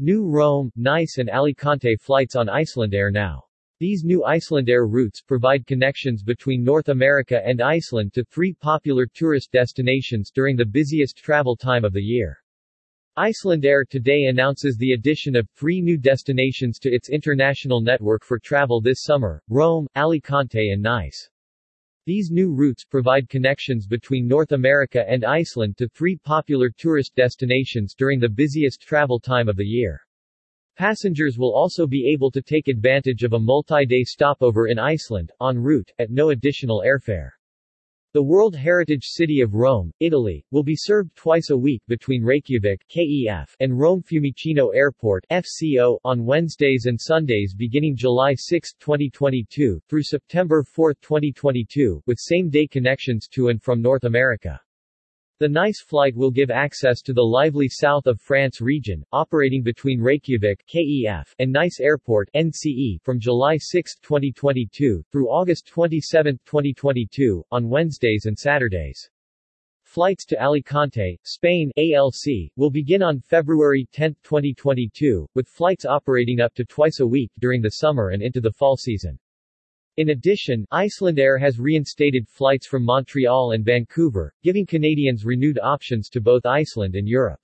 New Rome, Nice and Alicante flights on Icelandair now. These new Icelandair routes provide connections between North America and Iceland to three popular tourist destinations during the busiest travel time of the year. Icelandair today announces the addition of three new destinations to its international network for travel this summer, Rome, Alicante and Nice. These new routes provide connections between North America and Iceland to three popular tourist destinations during the busiest travel time of the year. Passengers will also be able to take advantage of a multi-day stopover in Iceland, en route, at no additional airfare. The World Heritage City of Rome, Italy, will be served twice a week between Reykjavik KEF and Rome Fiumicino Airport FCO on Wednesdays and Sundays beginning July 6, 2022, through September 4, 2022, with same-day connections to and from North America. The NICE flight will give access to the lively south of France region, operating between Reykjavik KEF and Nice Airport NCE from July 6, 2022, through August 27, 2022, on Wednesdays and Saturdays. Flights to Alicante, Spain ALC, will begin on February 10, 2022, with flights operating up to twice a week during the summer and into the fall season. In addition, Icelandair has reinstated flights from Montreal and Vancouver, giving Canadians renewed options to both Iceland and Europe.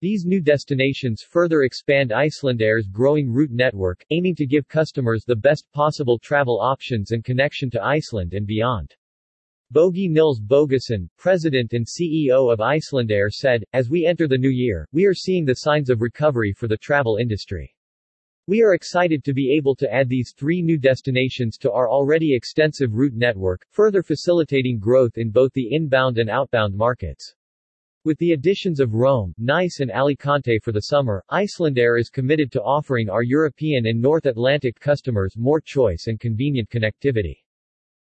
These new destinations further expand Icelandair's growing route network, aiming to give customers the best possible travel options and connection to Iceland and beyond. Bogi Nils Bogason, president and CEO of Icelandair said, As we enter the new year, we are seeing the signs of recovery for the travel industry. We are excited to be able to add these three new destinations to our already extensive route network, further facilitating growth in both the inbound and outbound markets. With the additions of Rome, Nice and Alicante for the summer, Icelandair is committed to offering our European and North Atlantic customers more choice and convenient connectivity.